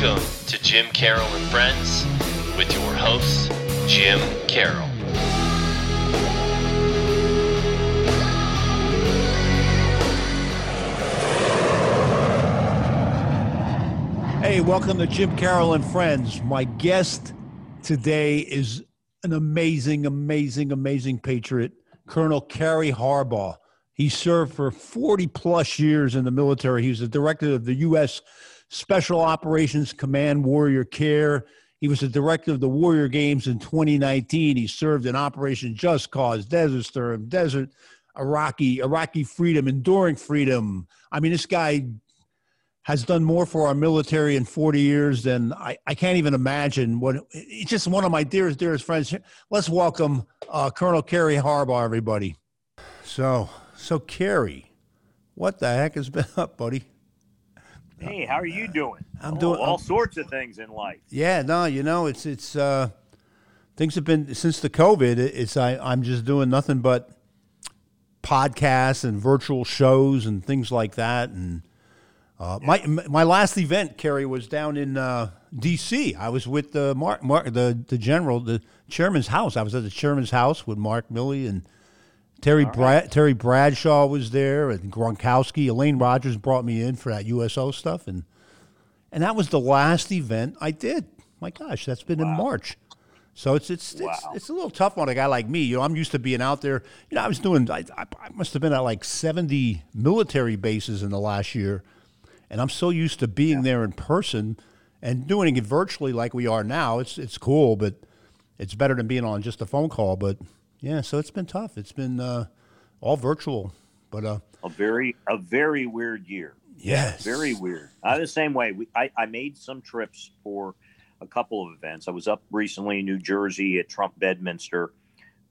Welcome to Jim Carroll and Friends with your host, Jim Carroll. Hey, welcome to Jim Carroll and Friends. My guest today is an amazing, amazing, amazing patriot, Colonel Cary Harbaugh. He served for 40 plus years in the military. He was the director of the U.S. Special Operations Command Warrior Care. He was the director of the Warrior Games in 2019. He served in Operation Just Cause, Desert Storm, Desert Iraqi, Iraqi Freedom, Enduring Freedom. I mean, this guy has done more for our military in 40 years than I, I can't even imagine. What it's just one of my dearest, dearest friends. Let's welcome uh, Colonel Kerry Harbaugh, everybody. So, so Cary, what the heck has been up, buddy? Hey, how are you doing? I'm Oh, doing- all I'm- sorts of things in life. Yeah, no, you know, it's it's uh, things have been since the COVID. It's I I'm just doing nothing but podcasts and virtual shows and things like that. And uh, my my last event, Kerry, was down in uh, D.C. I was with the Mark, Mark the the general, the chairman's house. I was at the chairman's house with Mark Milley and Terry Brad, Terry Bradshaw was there and Gronkowski. Elaine Rogers brought me in for that USO stuff and. And that was the last event I did. My gosh, that's been in March. So it's it's it's, Wow. it's a little tough on a guy like me. You know, I'm used to being out there. You know, I was doing. I, I, I must have been at like 70 military bases in the last year, and I'm so used to being there in person and doing it virtually like we are now. It's it's cool, but it's better than being on just a phone call. But yeah, so it's been tough. It's been uh, all virtual. But uh, A very a very weird year. yes, Very weird. I the same way. We, I, I made some trips for a couple of events. I was up recently in New Jersey at Trump Bedminster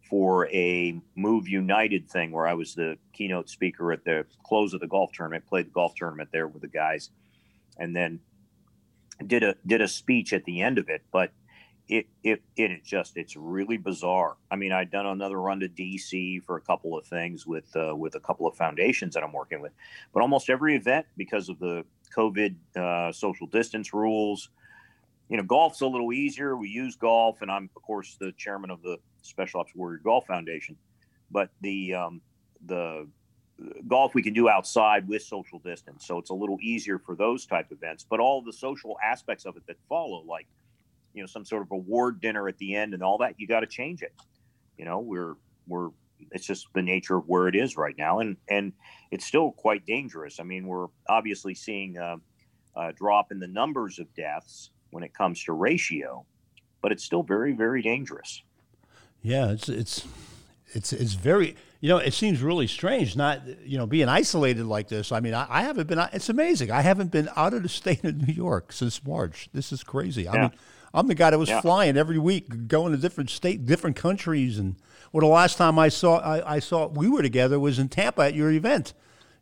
for a Move United thing where I was the keynote speaker at the close of the golf tournament. Played the golf tournament there with the guys, and then did a did a speech at the end of it. But it it it is just it's really bizarre. I mean, I'd done another run to DC for a couple of things with uh, with a couple of foundations that I'm working with, but almost every event because of the COVID uh, social distance rules. You know, golf's a little easier. We use golf, and I'm of course the chairman of the Special Ops Warrior Golf Foundation. But the um, the golf we can do outside with social distance, so it's a little easier for those type events. But all the social aspects of it that follow, like you know some sort of award dinner at the end and all that, you got to change it. You know, we're we're it's just the nature of where it is right now, and and it's still quite dangerous. I mean, we're obviously seeing a, a drop in the numbers of deaths when it comes to ratio, but it's still very very dangerous. Yeah, it's it's it's it's very you know it seems really strange not you know being isolated like this. I mean, I, I haven't been. It's amazing. I haven't been out of the state of New York since March. This is crazy. I Yeah. mean, I'm the guy that was Yeah. flying every week, going to different state, different countries, and well, the last time I saw I, I saw we were together was in Tampa at your event.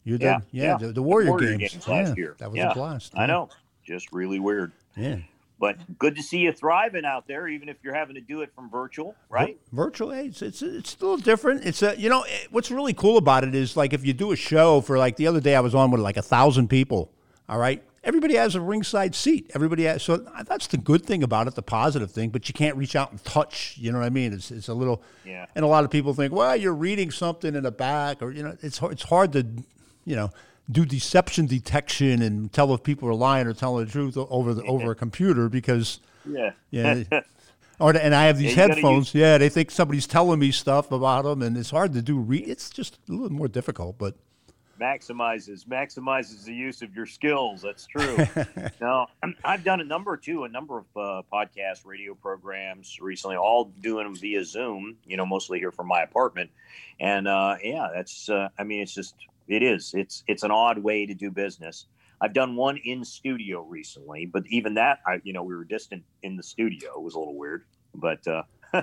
You did, Yeah, yeah, yeah. The, the Warrior, Warrior games. Games last Yeah, year. That was a blast. I know, just really weird. Yeah. But good to see you thriving out there, even if you're having to do it from virtual, right? virtual hey, it's it's it's a little different it's a you know eh, what's really cool about it is like if you do a show for like the other day i was on with like a thousand people all right everybody has a ringside seat everybody has so that's the good thing about it the positive thing but you can't reach out and touch you know what i mean it's, it's a little Yeah. and a lot of people think well you're reading something in the back or you know it's hard, it's hard to you know do deception detection and tell if people are lying or telling the truth over the over a computer because Yeah. yeah. Or and I have these Yeah, headphones. yeah, they think somebody's telling me stuff about them, and it's hard to do. Re- it's just a little more difficult, but maximizes maximizes the use of your skills. That's true. now, I've done a number too, a number of uh, podcast, radio programs recently, all doing them via Zoom. You know, mostly here from my apartment, and uh, yeah, that's. Uh, I mean, it's just it is. It's it's an odd way to do business. I've done one in studio recently, but even that, I you know, we were distant in the studio. It was a little weird, but uh,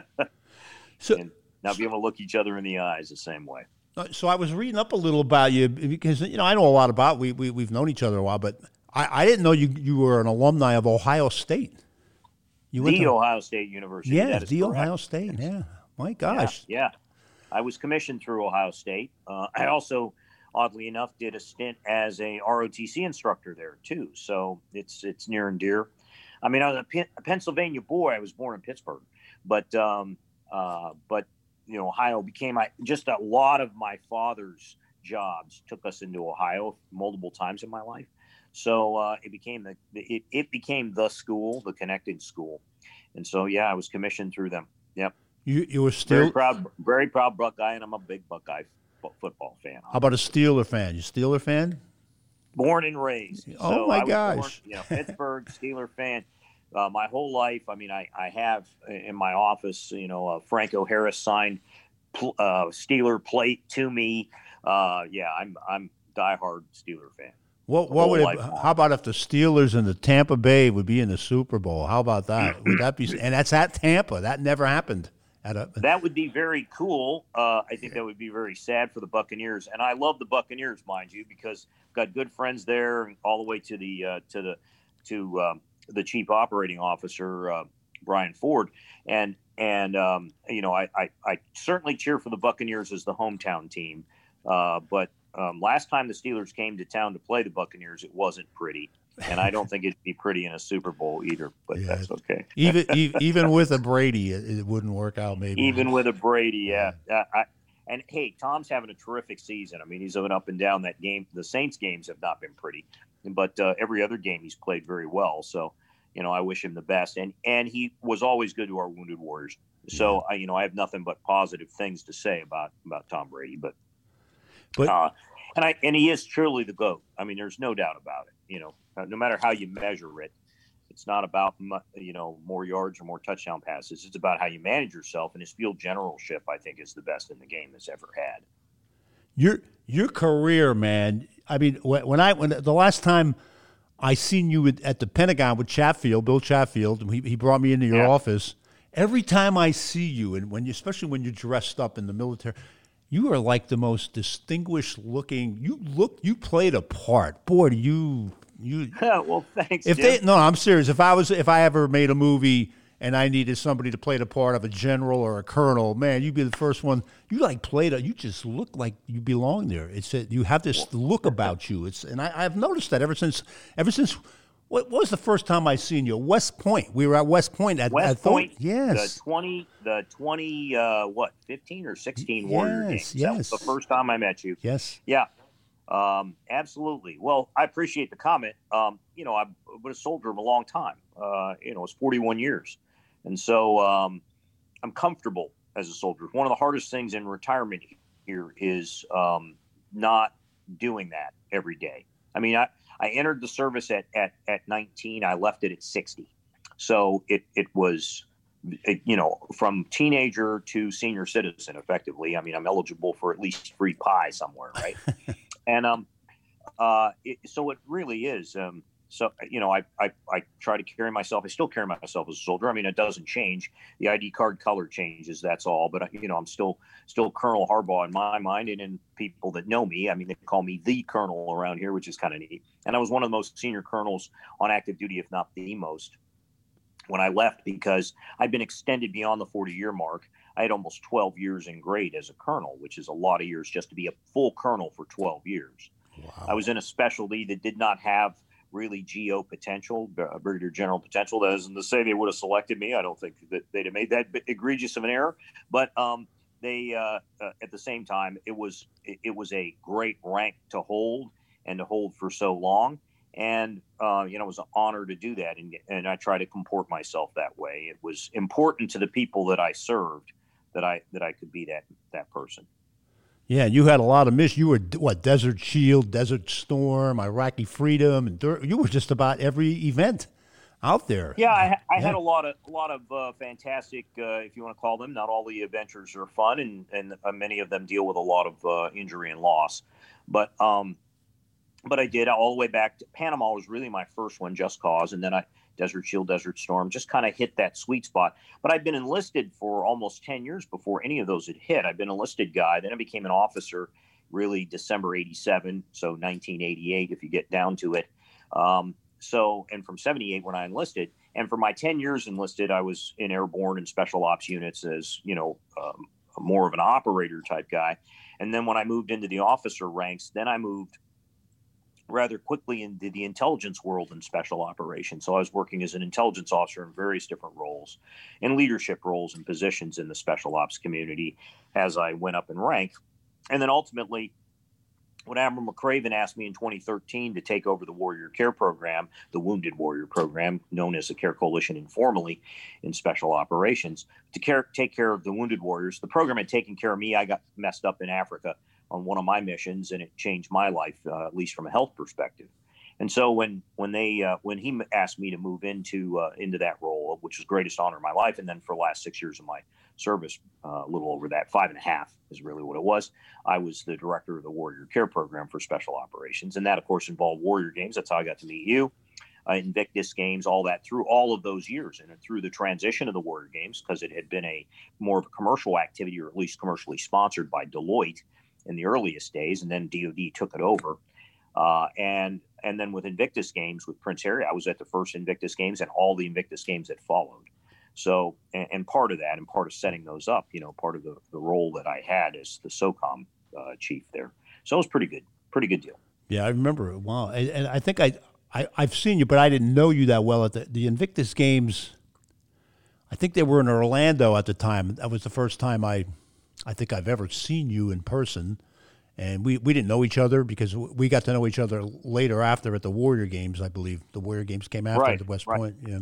so and now being able to look each other in the eyes the same way. So I was reading up a little about you because you know I know a lot about we we we've known each other a while, but I, I didn't know you you were an alumni of Ohio State. You the Ohio State University. yeah, the correct. Ohio State. Yeah, my Yeah, gosh. Yeah, I was commissioned through Ohio State. Uh, I also, oddly enough, did a stint as a ROTC instructor there too. So it's it's near and dear. I mean, I was a, P- a Pennsylvania boy. I was born in Pittsburgh, but um, uh, but you know, Ohio became I just a lot of my father's jobs took us into Ohio multiple times in my life. So uh, it became the it, it became the school, the connected school, and so yeah, I was commissioned through them. Yep. You you were still very proud, very proud Buckeye, and I'm a big Buckeye f- football fan. How about a Steeler fan? You Steeler fan? Born and raised. Oh so my I was gosh! Born, you know, Pittsburgh Steeler fan. Uh, my whole life. I mean, I, I have in my office, you know, uh, Franco Harris signed uh, Steeler plate to me. Uh, yeah, I'm I'm diehard Steeler fan. What what would it, how about if the Steelers and the Tampa Bay would be in the Super Bowl? How about that? Would that be and that's at Tampa. That never happened. A, that would be very cool. Uh, I think that would be very sad for the Buccaneers, and I love the Buccaneers, mind you, because I've got good friends there, all the way to the uh, to the to um, the chief operating officer uh, Brian Ford, and and um, you know I, I, I certainly cheer for the Buccaneers as the hometown team, uh, but um, last time the Steelers came to town to play the Buccaneers, it wasn't pretty, and I don't think it'd be pretty in a Super Bowl either. But yeah, that's okay. even even with a Brady, it, it, wouldn't work out. Maybe even with a Brady, yeah. yeah. I, and hey, Tom's having a terrific season. I mean, he's up and down that game. The Saints games have not been pretty, but uh, every other game he's played very well. So, you know, I wish him the best. And and he was always good to our wounded warriors. So. I, you know, I have nothing but positive things to say about about Tom Brady. But but uh, and I and he is truly the goat. I mean, there's no doubt about it. You know, uh, no matter how you measure it, it's not about you know more yards or more touchdown passes. It's about how you manage yourself. And his field generalship, I think, is the best in the game has ever had. Your your career, man. I mean, when I when the last time I seen you at the Pentagon with Chatfield, Bill Chatfield, he, he brought me into your yeah. office. Every time I see you, and when you, especially when you're dressed up in the military, you are like the most distinguished looking. You look, you played a part. Boy, do you you. well, thanks. If Jim. they no, I'm serious. If I was, if I ever made a movie and I needed somebody to play the part of a general or a colonel, man, you'd be the first one. You like played it. You just look like you belong there. It's a, you have this look about you. It's and I, I've noticed that ever since ever since what, what, was the first time I seen you? West Point. We were at West Point at West at Point. Yes. The twenty, the twenty, uh, what, fifteen or sixteen yes, Warrior games. Yes. That was the first time I met you. Yes. Yeah. Um, absolutely. Well, I appreciate the comment. Um, you know, I've been a soldier of a long time. Uh, you know, it's forty-one years, and so um, I'm comfortable as a soldier. One of the hardest things in retirement here is um, not doing that every day. I mean, I I entered the service at, at, at 19. I left it at 60. So it, it was, it, you know, from teenager to senior citizen, effectively. I mean, I'm eligible for at least free pie somewhere, right? and um, uh, it, so it really is. Um, so you know, I, I I try to carry myself. I still carry myself as a soldier. I mean, it doesn't change. The ID card color changes. That's all. But you know, I'm still still Colonel Harbaugh in my mind, and in people that know me. I mean, they call me the Colonel around here, which is kind of neat. And I was one of the most senior colonels on active duty, if not the most, when I left because I'd been extended beyond the 40 year mark. I had almost 12 years in grade as a colonel, which is a lot of years just to be a full colonel for 12 years. Wow. I was in a specialty that did not have really GO potential, uh, Brigadier General potential. That isn't to say they would have selected me. I don't think that they'd have made that egregious of an error. But um, they, uh, uh, at the same time, it was it, it, was a great rank to hold and to hold for so long. And uh, you know, it was an honor to do that, and and I try to comport myself that way. It was important to the people that I served that I that I could be that that person. Yeah, you had a lot of missions. You were what Desert Shield, Desert Storm, Iraqi Freedom, and you were just about every event out there. Yeah, I, I yeah. had a lot of a lot of uh, fantastic, uh, if you want to call them. Not all the adventures are fun, and and uh, many of them deal with a lot of uh, injury and loss. But um, but I did all the way back to Panama was really my first one, Just Cause, and then I Desert Shield, Desert Storm, just kind of hit that sweet spot. But I've been enlisted for almost 10 years before any of those had hit. I've been enlisted guy. Then I became an officer really December 87, so 1988 if you get down to it. Um, so, and from 78 when I enlisted, and for my 10 years enlisted, I was in airborne and special ops units as, you know, um, more of an operator type guy. And then when I moved into the officer ranks, then I moved rather quickly into the intelligence world and special operations. So I was working as an intelligence officer in various different roles and leadership roles and positions in the special ops community as I went up in rank. And then ultimately, when Admiral McRaven asked me in 2013 to take over the Warrior Care Program, the Wounded Warrior Program, known as the Care Coalition informally in special operations, to care, take care of the wounded warriors, the program had taken care of me. I got messed up in Africa on one of my missions, and it changed my life, uh, at least from a health perspective. And so when when they uh, when he asked me to move into uh, into that role, which was greatest honor of my life, and then for the last six years of my service, uh, a little over that, five and a half is really what it was. I was the director of the Warrior Care Program for Special Operations, and that of course involved Warrior Games. That's how I got to meet you. Uh, Invictus Games, all that through all of those years, and through the transition of the Warrior Games, because it had been a more of a commercial activity, or at least commercially sponsored by Deloitte in the earliest days, and then DoD took it over. Uh, and and then with Invictus Games with Prince Harry, I was at the first Invictus Games and all the Invictus Games that followed. So, and, and part of that, and part of setting those up, you know, part of the, the role that I had as the SOCOM uh, chief there. So it was pretty good, pretty good deal. Yeah, I remember. Wow, and, and I think I, I I've seen you, but I didn't know you that well at the the Invictus Games. I think they were in Orlando at the time. That was the first time I, I think I've ever seen you in person and we, we didn't know each other because we got to know each other later after at the Warrior Games, I believe. The Warrior Games came after right, the West right. Point. Yeah,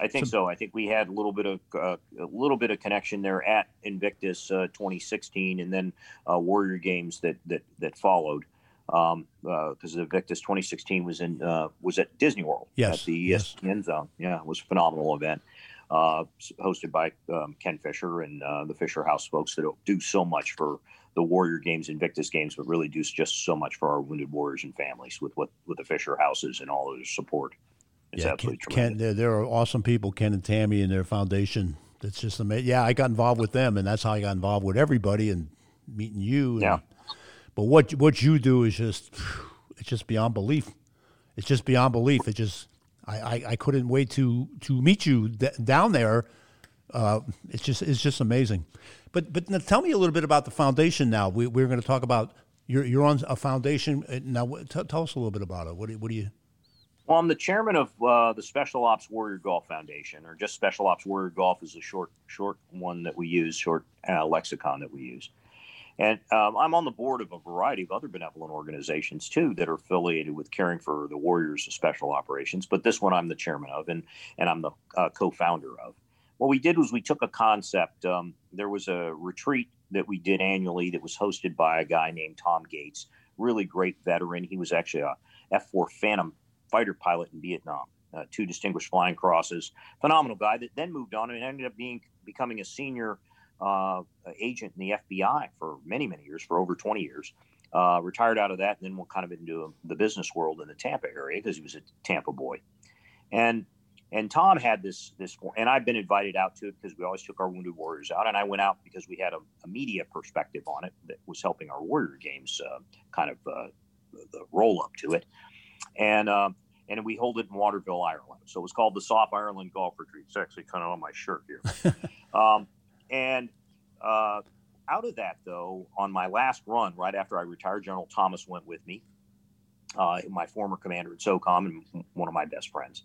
I think so, so. I think we had a little bit of uh, a little bit of connection there at Invictus uh, 2016, and then uh, Warrior Games that that that followed. Because um, uh, Invictus 2016 was in uh, was at Disney World yes, at the ESPN yes. Zone. Yeah, it was a phenomenal event. Uh, hosted by um, Ken Fisher and the Fisher House folks that do so much for the Warrior Games, Invictus Games, but really do just so much for our wounded warriors and families with what with the Fisher houses and all of their support. It's yeah, Ken, Ken they're, they're awesome people, Ken and Tammy and their foundation. That's just amazing. Yeah, I got involved with them, and that's how I got involved with everybody and meeting you. And, yeah. But what what you do is just it's just beyond belief. It's just beyond belief. It just I, I, I couldn't wait to to meet you down there. Uh, it's just it's just amazing. But but now tell me a little bit about the foundation. Now we, we're going to talk about you're you're on a foundation uh, now. T- tell us a little bit about it. What do, what do you? Well, I'm the chairman of uh, the Special Ops Warrior Golf Foundation, or just Special Ops Warrior Golf is a short short one that we use, short uh, lexicon that we use. And um, I'm on the board of a variety of other benevolent organizations too that are affiliated with caring for the warriors of special operations. But this one I'm the chairman of, and and I'm the uh, co-founder of what we did was we took a concept. Um, there was a retreat that we did annually that was hosted by a guy named Tom Gates, really great veteran. He was actually a F 4 Phantom fighter pilot in Vietnam, uh, two distinguished flying crosses. Phenomenal guy that then moved on and ended up being becoming a senior uh, agent in the FBI for many, many years, for over 20 years. Uh, retired out of that, and then went kind of into the business world in the Tampa area because he was a Tampa boy. And and Tom had this this, and I've been invited out to it because we always took our wounded warriors out, and I went out because we had a, a media perspective on it that was helping our warrior games uh, kind of uh, the roll up to it, and uh, and we hold it in Waterville, Ireland. So it was called the SOF Ireland Golf Retreat. It's actually kind of on my shirt here, um, and. Uh, out of that, though, on my last run, right after I retired, General Thomas went with me, uh, my former commander at SOCOM and one of my best friends.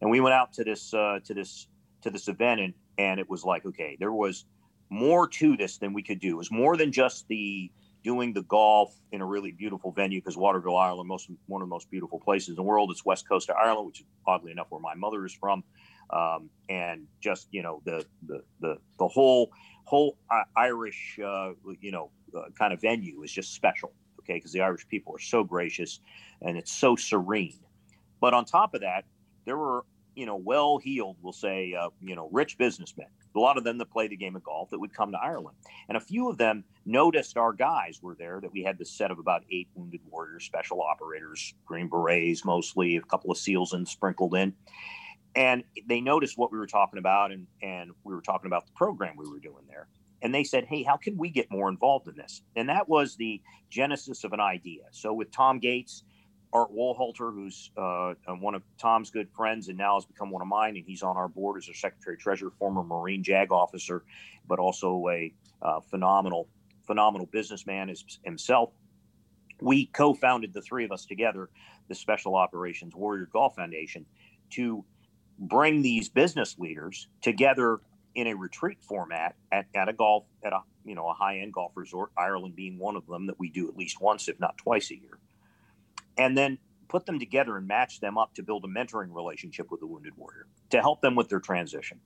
And we went out to this uh, to this to this event and and it was like okay there was more to this than we could do. It was more than just the doing the golf in a really beautiful venue because waterville ireland most one of the most beautiful places in the world. It's west coast of ireland which is oddly enough where my mother is from um, and just you know the the the, the whole whole uh, irish uh, you know uh, kind of venue is just special okay? Because the irish people are so gracious and it's so serene. But on top of that there were you know well-heeled we'll say uh, you know rich businessmen a lot of them that play the game of golf that would come to ireland. And a few of them noticed our guys were there that we had this set of about eight wounded warriors special operators green berets mostly a couple of seals and sprinkled in and they noticed what we were talking about and and we were talking about the program we were doing there. And they said hey how can we get more involved in this? And that was the genesis of an idea. So with tom gates Art Wohlhalter, who's uh, one of Tom's good friends and now has become one of mine, and he's on our board as a secretary treasurer, former Marine JAG officer, but also a uh, phenomenal, phenomenal businessman himself. we co-founded the three of us together, the Special Operations Warrior Golf Foundation, to bring these business leaders together in a retreat format at, at a golf at a you know a high end golf resort, Ireland being one of them that we do at least once, if not twice a year, and then put them together and match them up to build a mentoring relationship with the wounded warrior to help them with their transition,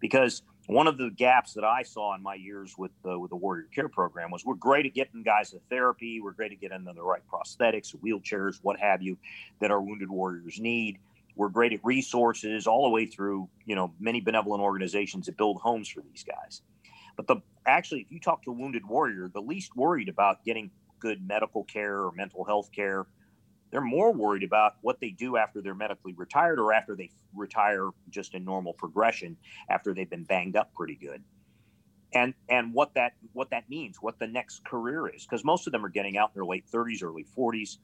because one of the gaps that I saw in my years with the, with the Warrior Care program was we're great at getting guys to therapy, we're great at getting them the right prosthetics, wheelchairs, what have you, that our wounded warriors need we're great at resources all the way through, you know, many benevolent organizations that build homes for these guys. But the actually, if you talk to a wounded warrior, the least worried about getting good medical care or mental health care, they're more worried about what they do after they're medically retired or after they retire just in normal progression after they've been banged up pretty good and and what that what that means what the next career is because most of them are getting out in their late 30s early 40s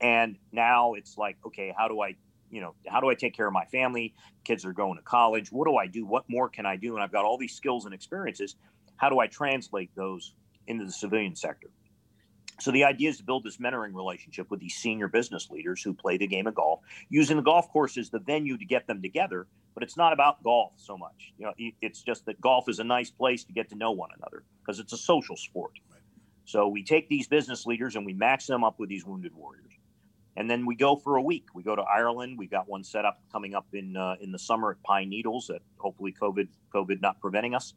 and now it's like okay how do i you know, how do I take care of my family? Kids are going to college. What do I do? What more can I do? And I've got all these skills and experiences. How do I translate those into the civilian sector? So the idea is to build this mentoring relationship with these senior business leaders who play the game of golf, using the golf course as the venue to get them together. But it's not about golf so much. You know, it's just that golf is a nice place to get to know one another because it's a social sport. So we take these business leaders and we match them up with these wounded warriors and then we go for a week. We go to Ireland. We got one set up coming up in uh, in the summer at Pine Needles. At hopefully COVID COVID not preventing us,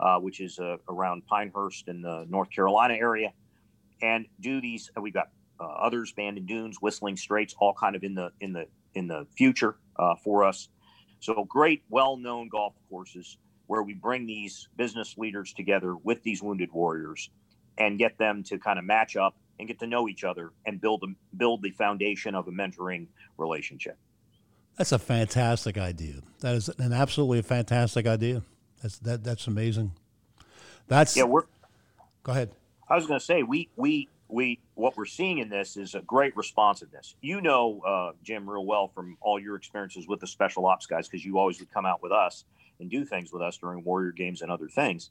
uh, which is uh, around Pinehurst in the North Carolina area, and do these. Uh, we got uh, others, Bandon Dunes, Whistling Straits, all kind of in the in the in the future uh, for us. So great, well-known golf courses where we bring these business leaders together with these wounded warriors and get them to kind of match up and get to know each other and build a, build the foundation of a mentoring relationship. That's a fantastic idea. That is an absolutely fantastic idea. That's that that's amazing. That's yeah. We're go ahead. I was going to say we we we what we're seeing in this is a great responsiveness. You know, uh, Jim, real well from all your experiences with the special ops guys because you always would come out with us and do things with us during warrior games and other things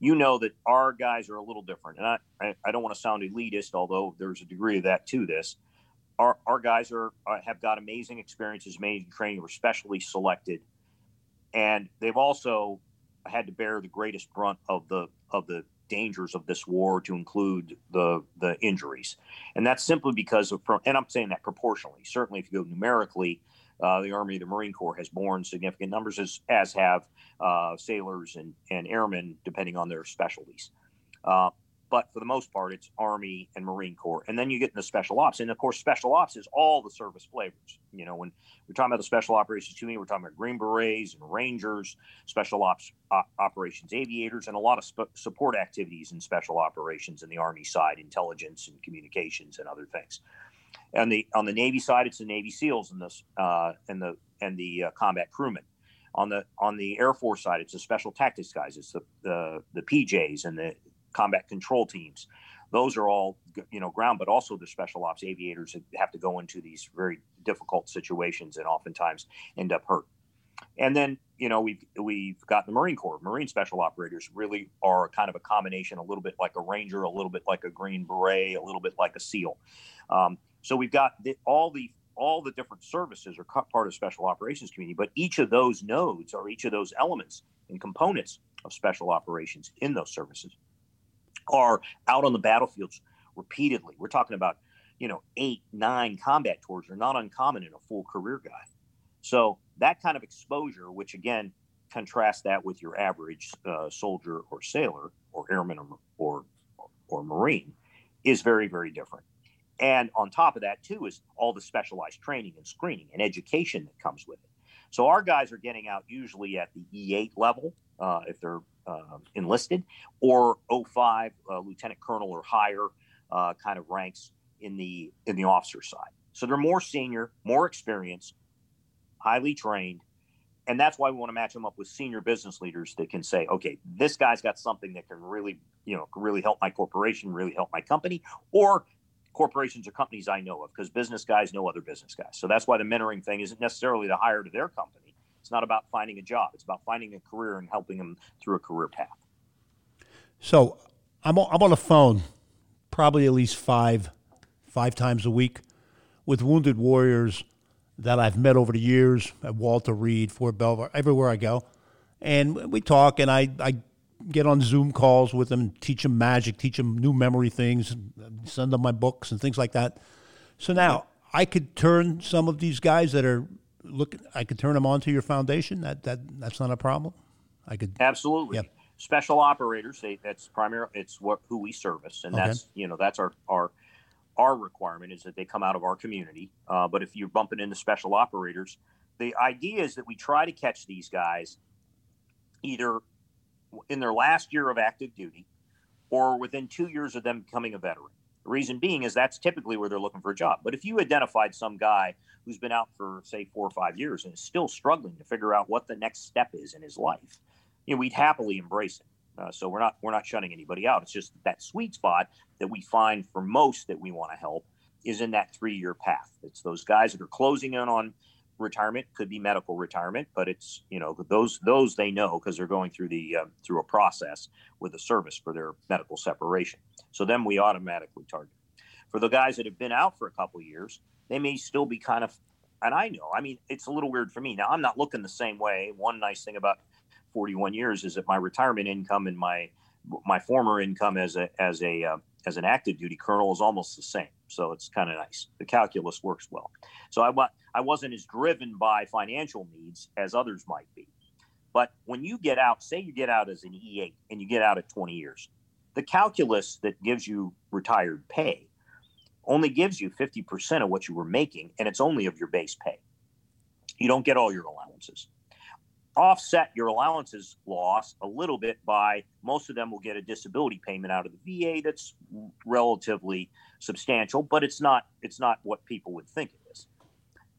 you know that our guys are a little different. And I, I, I, don't want to sound elitist, although there's a degree of that to this. Our, our guys are uh, have got amazing experiences, amazing training, were specially selected, and they've also had to bear the greatest brunt of the of the dangers of this war, to include the the injuries, and that's simply because of. And I'm saying that proportionally. Certainly, if you go numerically, uh, the Army, the Marine Corps has borne significant numbers, as, as have uh, sailors and, and airmen, depending on their specialties. Uh, but for the most part, it's Army and Marine Corps. And then you get into special ops. And of course, special ops is all the service flavors. You know, when we're talking about the special operations team, we're talking about Green Berets and Rangers, special ops operations aviators, and a lot of sp- support activities in special operations in the Army side, intelligence and communications and other things. On the on the Navy side, it's the Navy SEALs and the uh, and the and the uh, combat crewmen. On the on the Air Force side, it's the special tactics guys. It's the, the the PJs and the combat control teams. Those are all you know ground, but also the special ops aviators that have to go into these very difficult situations and oftentimes end up hurt. And then you know we've we've got the Marine Corps. Marine special operators really are kind of a combination, a little bit like a Ranger, a little bit like a Green Beret, a little bit like a SEAL. Um, so we've got the, all the all the different services are part of special operations community, but each of those nodes or each of those elements and components of special operations in those services are out on the battlefields repeatedly. We're talking about, you know, eight, nine combat tours are not uncommon in a full career guy. So that kind of exposure, which again contrast that with your average uh, soldier or sailor or airman or, or or marine, is very very different. And on top of that, too, is all the specialized training and screening and education that comes with it. So our guys are getting out usually at the E8 level uh, if they're uh, enlisted, or 05 uh, lieutenant colonel or higher uh, kind of ranks in the in the officer side. So they're more senior, more experienced, highly trained, and that's why we want to match them up with senior business leaders that can say, okay, this guy's got something that can really, you know, can really help my corporation, really help my company, or corporations or companies I know of because business guys know other business guys. So that's why the mentoring thing isn't necessarily to hire to their company. It's not about finding a job. It's about finding a career and helping them through a career path. So I'm on, I'm on the phone probably at least five five times a week with wounded warriors that I've met over the years at Walter Reed, Fort Belvoir, everywhere I go. And we talk, and I, I get on Zoom calls with them, teach them magic, teach them new memory things, send them my books and things like that. So now I could turn some of these guys that are look, I could turn them onto your foundation. That that that's not a problem. I could absolutely. Yep. Special operators, they, that's primary. It's what who we service, and okay. that's you know that's our our our requirement is that they come out of our community. Uh, but if you're bumping into special operators, the idea is that we try to catch these guys either in their last year of active duty or within two years of them becoming a veteran. The reason being is that's typically where they're looking for a job. But if you identified some guy who's been out for, say, four or five years and is still struggling to figure out what the next step is in his life, you know, we'd happily embrace it. Uh, so we're not we're not shutting anybody out. It's just that sweet spot that we find for most that we want to help is in that three year path. It's those guys that are closing in on retirement, could be medical retirement, but it's you know those those they know because they're going through the uh, through a process with the service for their medical separation. So then we automatically target. For the guys that have been out for a couple years, they may still be kind of and I know, I mean, it's a little weird for me. Now, I'm not looking the same way. One nice thing about 41 years is that my retirement income and my my former income as a as a uh, as an active duty colonel is almost the same. So it's kind of nice. The calculus works well. So I I wasn't as driven by financial needs as others might be. But when you get out, say you get out as an E8 and you get out at 20 years, the calculus that gives you retired pay only gives you 50% of what you were making, and it's only of your base pay. You don't get all your allowances offset your allowances loss a little bit by most of them will get a disability payment out of the VA that's relatively substantial, but it's not it's not what people would think it is.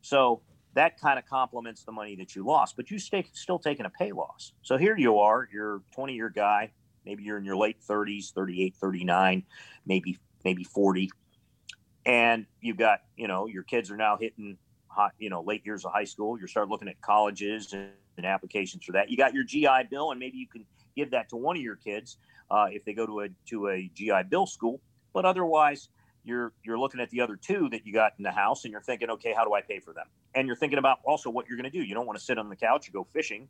So that kind of complements the money that you lost, but you stay still taking a pay loss. So here you are, you're 20 year guy, maybe you're in your late 30s, 38, 39, maybe maybe 40, and you've got you know your kids are now hitting hot, you know late years of high school. You start looking at colleges and and applications for that. You got your GI Bill, and maybe you can give that to one of your kids uh, if they go to a to a GI Bill school. But otherwise, you're you're looking at the other two that you got in the house, and you're thinking, okay, how do I pay for them? And you're thinking about also what you're going to do. You don't want to sit on the couch and go fishing,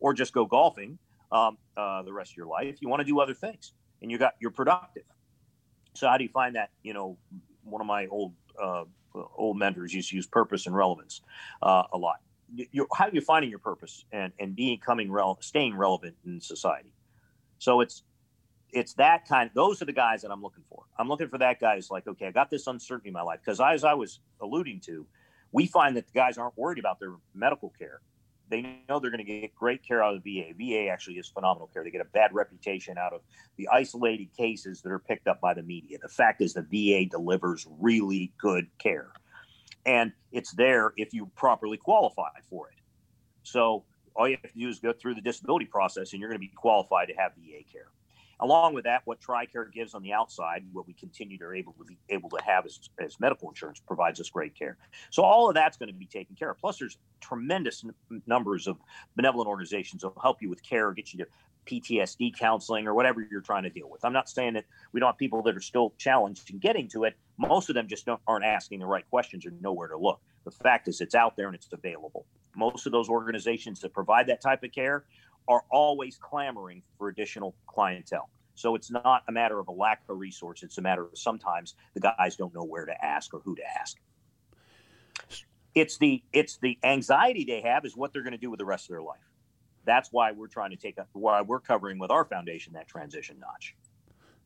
or just go golfing um, uh, the rest of your life. You want to do other things, and you got you're productive. So how do you find that? You know, one of my old uh, old mentors used to use purpose and relevance uh, a lot you're, how are you finding your purpose and and becoming relevant, staying relevant in society? So it's it's that kind. Those are the guys that I'm looking for. I'm looking for that guy who's like, okay, I got this uncertainty in my life because as I was alluding to, we find that the guys aren't worried about their medical care. They know they're going to get great care out of the VA. VA actually is phenomenal care. They get a bad reputation out of the isolated cases that are picked up by the media. The fact is, the VA delivers really good care and it's there if you properly qualify for it. So all you have to do is go through the disability process, and you're going to be qualified to have VA care. Along with that, what TRICARE gives on the outside, what we continue to able to be able to have as, as medical insurance provides us great care. So all of that's going to be taken care of. Plus, there's tremendous n- numbers of benevolent organizations that will help you with care, get you to PTSD counseling or whatever you're trying to deal with. I'm not saying that we don't have people that are still challenged in getting to it. Most of them just aren't asking the right questions or know where to look. The fact is, it's out there and it's available. Most of those organizations that provide that type of care are always clamoring for additional clientele. So it's not a matter of a lack of resource. It's a matter of sometimes the guys don't know where to ask or who to ask. It's the it's the anxiety they have is what they're going to do with the rest of their life. That's why we're trying to take up why we're covering with our foundation that transition notch.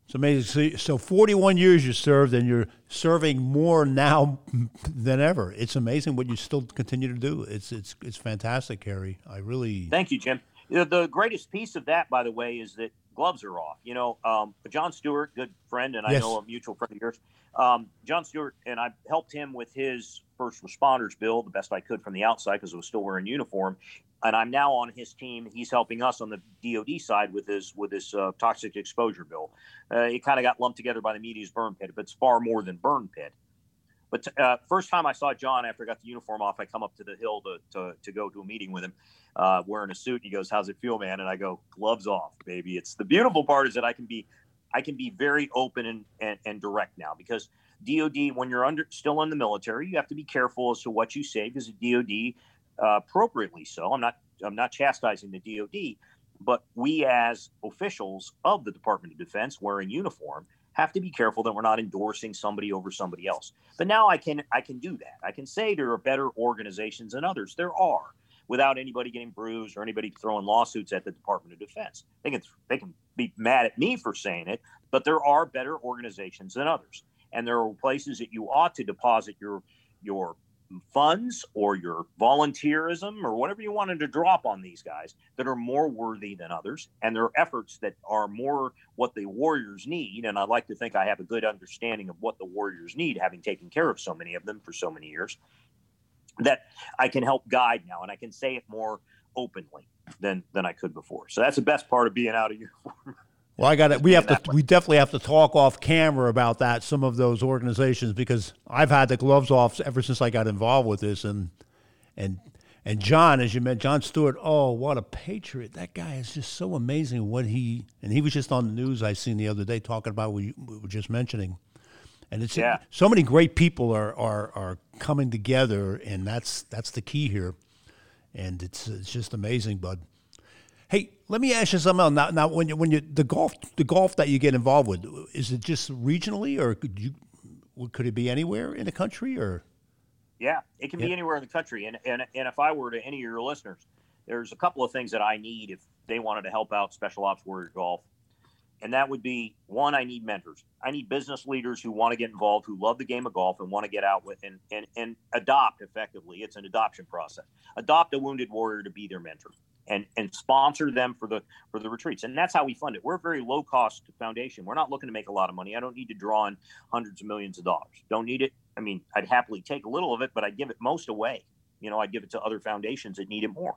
It's amazing. So, so 41 years you served, and you're serving more now than ever. It's amazing what you still continue to do. It's it's it's fantastic, Harry. I really thank you, Jim. The greatest piece of that, by the way, is that gloves are off. You know, um, Jon Stewart, good friend, and yes. I know a mutual friend of yours. Um, Jon Stewart and I helped him with his first responders bill the best I could from the outside because I was still wearing uniform and I'm now on his team. He's helping us on the DoD side with his with his uh, toxic exposure bill. Uh, it kind of got lumped together by the media's burn pit, but it's far more than burn pit. But uh, first time I saw Jon after I got the uniform off, I come up to the hill to, to, to go to a meeting with him, uh, wearing a suit. He goes, "How's it feel, man?" And I go, "Gloves off, baby." It's the beautiful part is that I can be, I can be very open and, and, and direct now because DoD, when you're under still in the military, you have to be careful as to what you say because the DoD, uh, appropriately so. I'm not I'm not chastising the DoD, but we as officials of the Department of Defense wearing uniform have to be careful that we're not endorsing somebody over somebody else. But now I can I can do that. I can say there are better organizations than others. There are without anybody getting bruised or anybody throwing lawsuits at the Department of Defense. They can they can be mad at me for saying it, but there are better organizations than others, and there are places that you ought to deposit your your funds or your volunteerism or whatever you wanted to drop on these guys that are more worthy than others and there are efforts that are more what the warriors need and i like to think i have a good understanding of what the warriors need having taken care of so many of them for so many years that I can help guide now, and I can say it more openly than than I could before. So that's the best part of being out of uniform. Well, I got it. We have to. We definitely have to talk off camera about that. Some of those organizations, because I've had the gloves off ever since I got involved with this, and and and Jon, as you met, Jon Stewart. Oh, what a patriot! That guy is just so amazing. What he and he was just on the news I seen the other day talking about what you were just mentioning and it's yeah. so many great people are, are are coming together, and that's that's the key here, and it's it's just amazing, bud. Let me ask you something else. Now, now when you when you the golf the golf that you get involved with, is it just regionally, or could you could it be anywhere in the country, or? Yeah, it can yeah. be anywhere in the country, and and and if I were to any of your listeners, there's a couple of things that I need if they wanted to help out Special Ops Warrior Golf and that would be one i need mentors i need business leaders who want to get involved who love the game of golf and want to get out with and, and, and adopt effectively it's an adoption process adopt a wounded warrior to be their mentor and and sponsor them for the for the retreats and that's how we fund it we're a very low cost foundation we're not looking to make a lot of money i don't need to draw in hundreds of millions of dollars don't need it i mean i'd happily take a little of it but i'd give it most away you know i'd give it to other foundations that need it more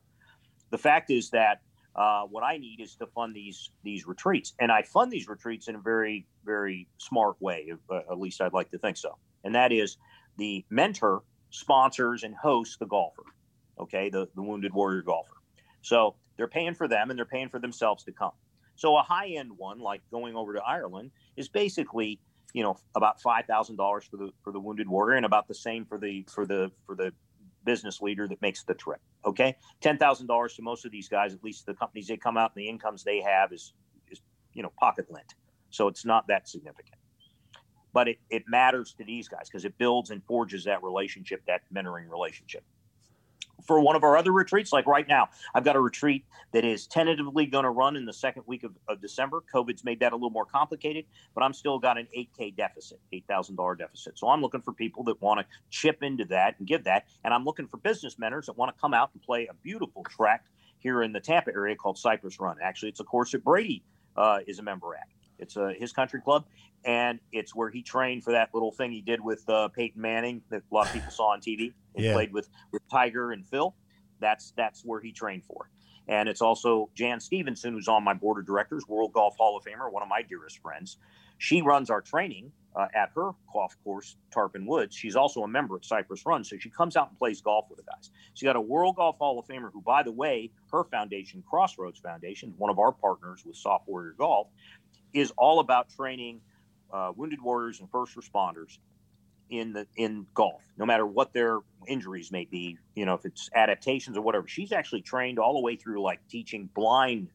the fact is that uh, what I need is to fund these these retreats, and I fund these retreats in a very very smart way. Uh, at least I'd like to think so. And that is the mentor sponsors and hosts the golfer. Okay, the the wounded warrior golfer. So they're paying for them, and they're paying for themselves to come. So a high end one, like going over to Ireland, is basically you know about five thousand dollars for the for the wounded warrior, and about the same for the for the for the business leader that makes the trip. Okay, ten thousand dollars to most of these guys, at least the companies they come out and the incomes they have is is you know pocket lint, so it's not that significant. But it, it matters to these guys because it builds and forges that relationship, that mentoring relationship for one of our other retreats. Like right now, I've got a retreat that is tentatively going to run in the second week of, of, December. COVID's made that a little more complicated, but I'm still got an 8K deficit, $8,000 deficit. So I'm looking for people that want to chip into that and give that. And I'm looking for business mentors that want to come out and play a beautiful track here in the Tampa area called Cypress Run. Actually, it's a course that Brady uh, is a member at. It's uh, his country club, and it's where he trained for that little thing he did with uh, Peyton Manning that a lot of people saw on TV. He yeah. played with with Tiger and Phil. That's that's where he trained for. And it's also Jan Stephenson, who's on my board of directors, World Golf Hall of Famer, one of my dearest friends. She runs our training uh, at her golf course, Tarpon Woods. She's also a member at Cypress Run, so she comes out and plays golf with the guys. She got a World Golf Hall of Famer, who, by the way, her foundation, Crossroads Foundation, one of our partners with SOF Warrior Golf, is all about training uh, wounded warriors and first responders in the in golf, no matter what their injuries may be. You know, if it's adaptations or whatever. She's actually trained all the way through like teaching blind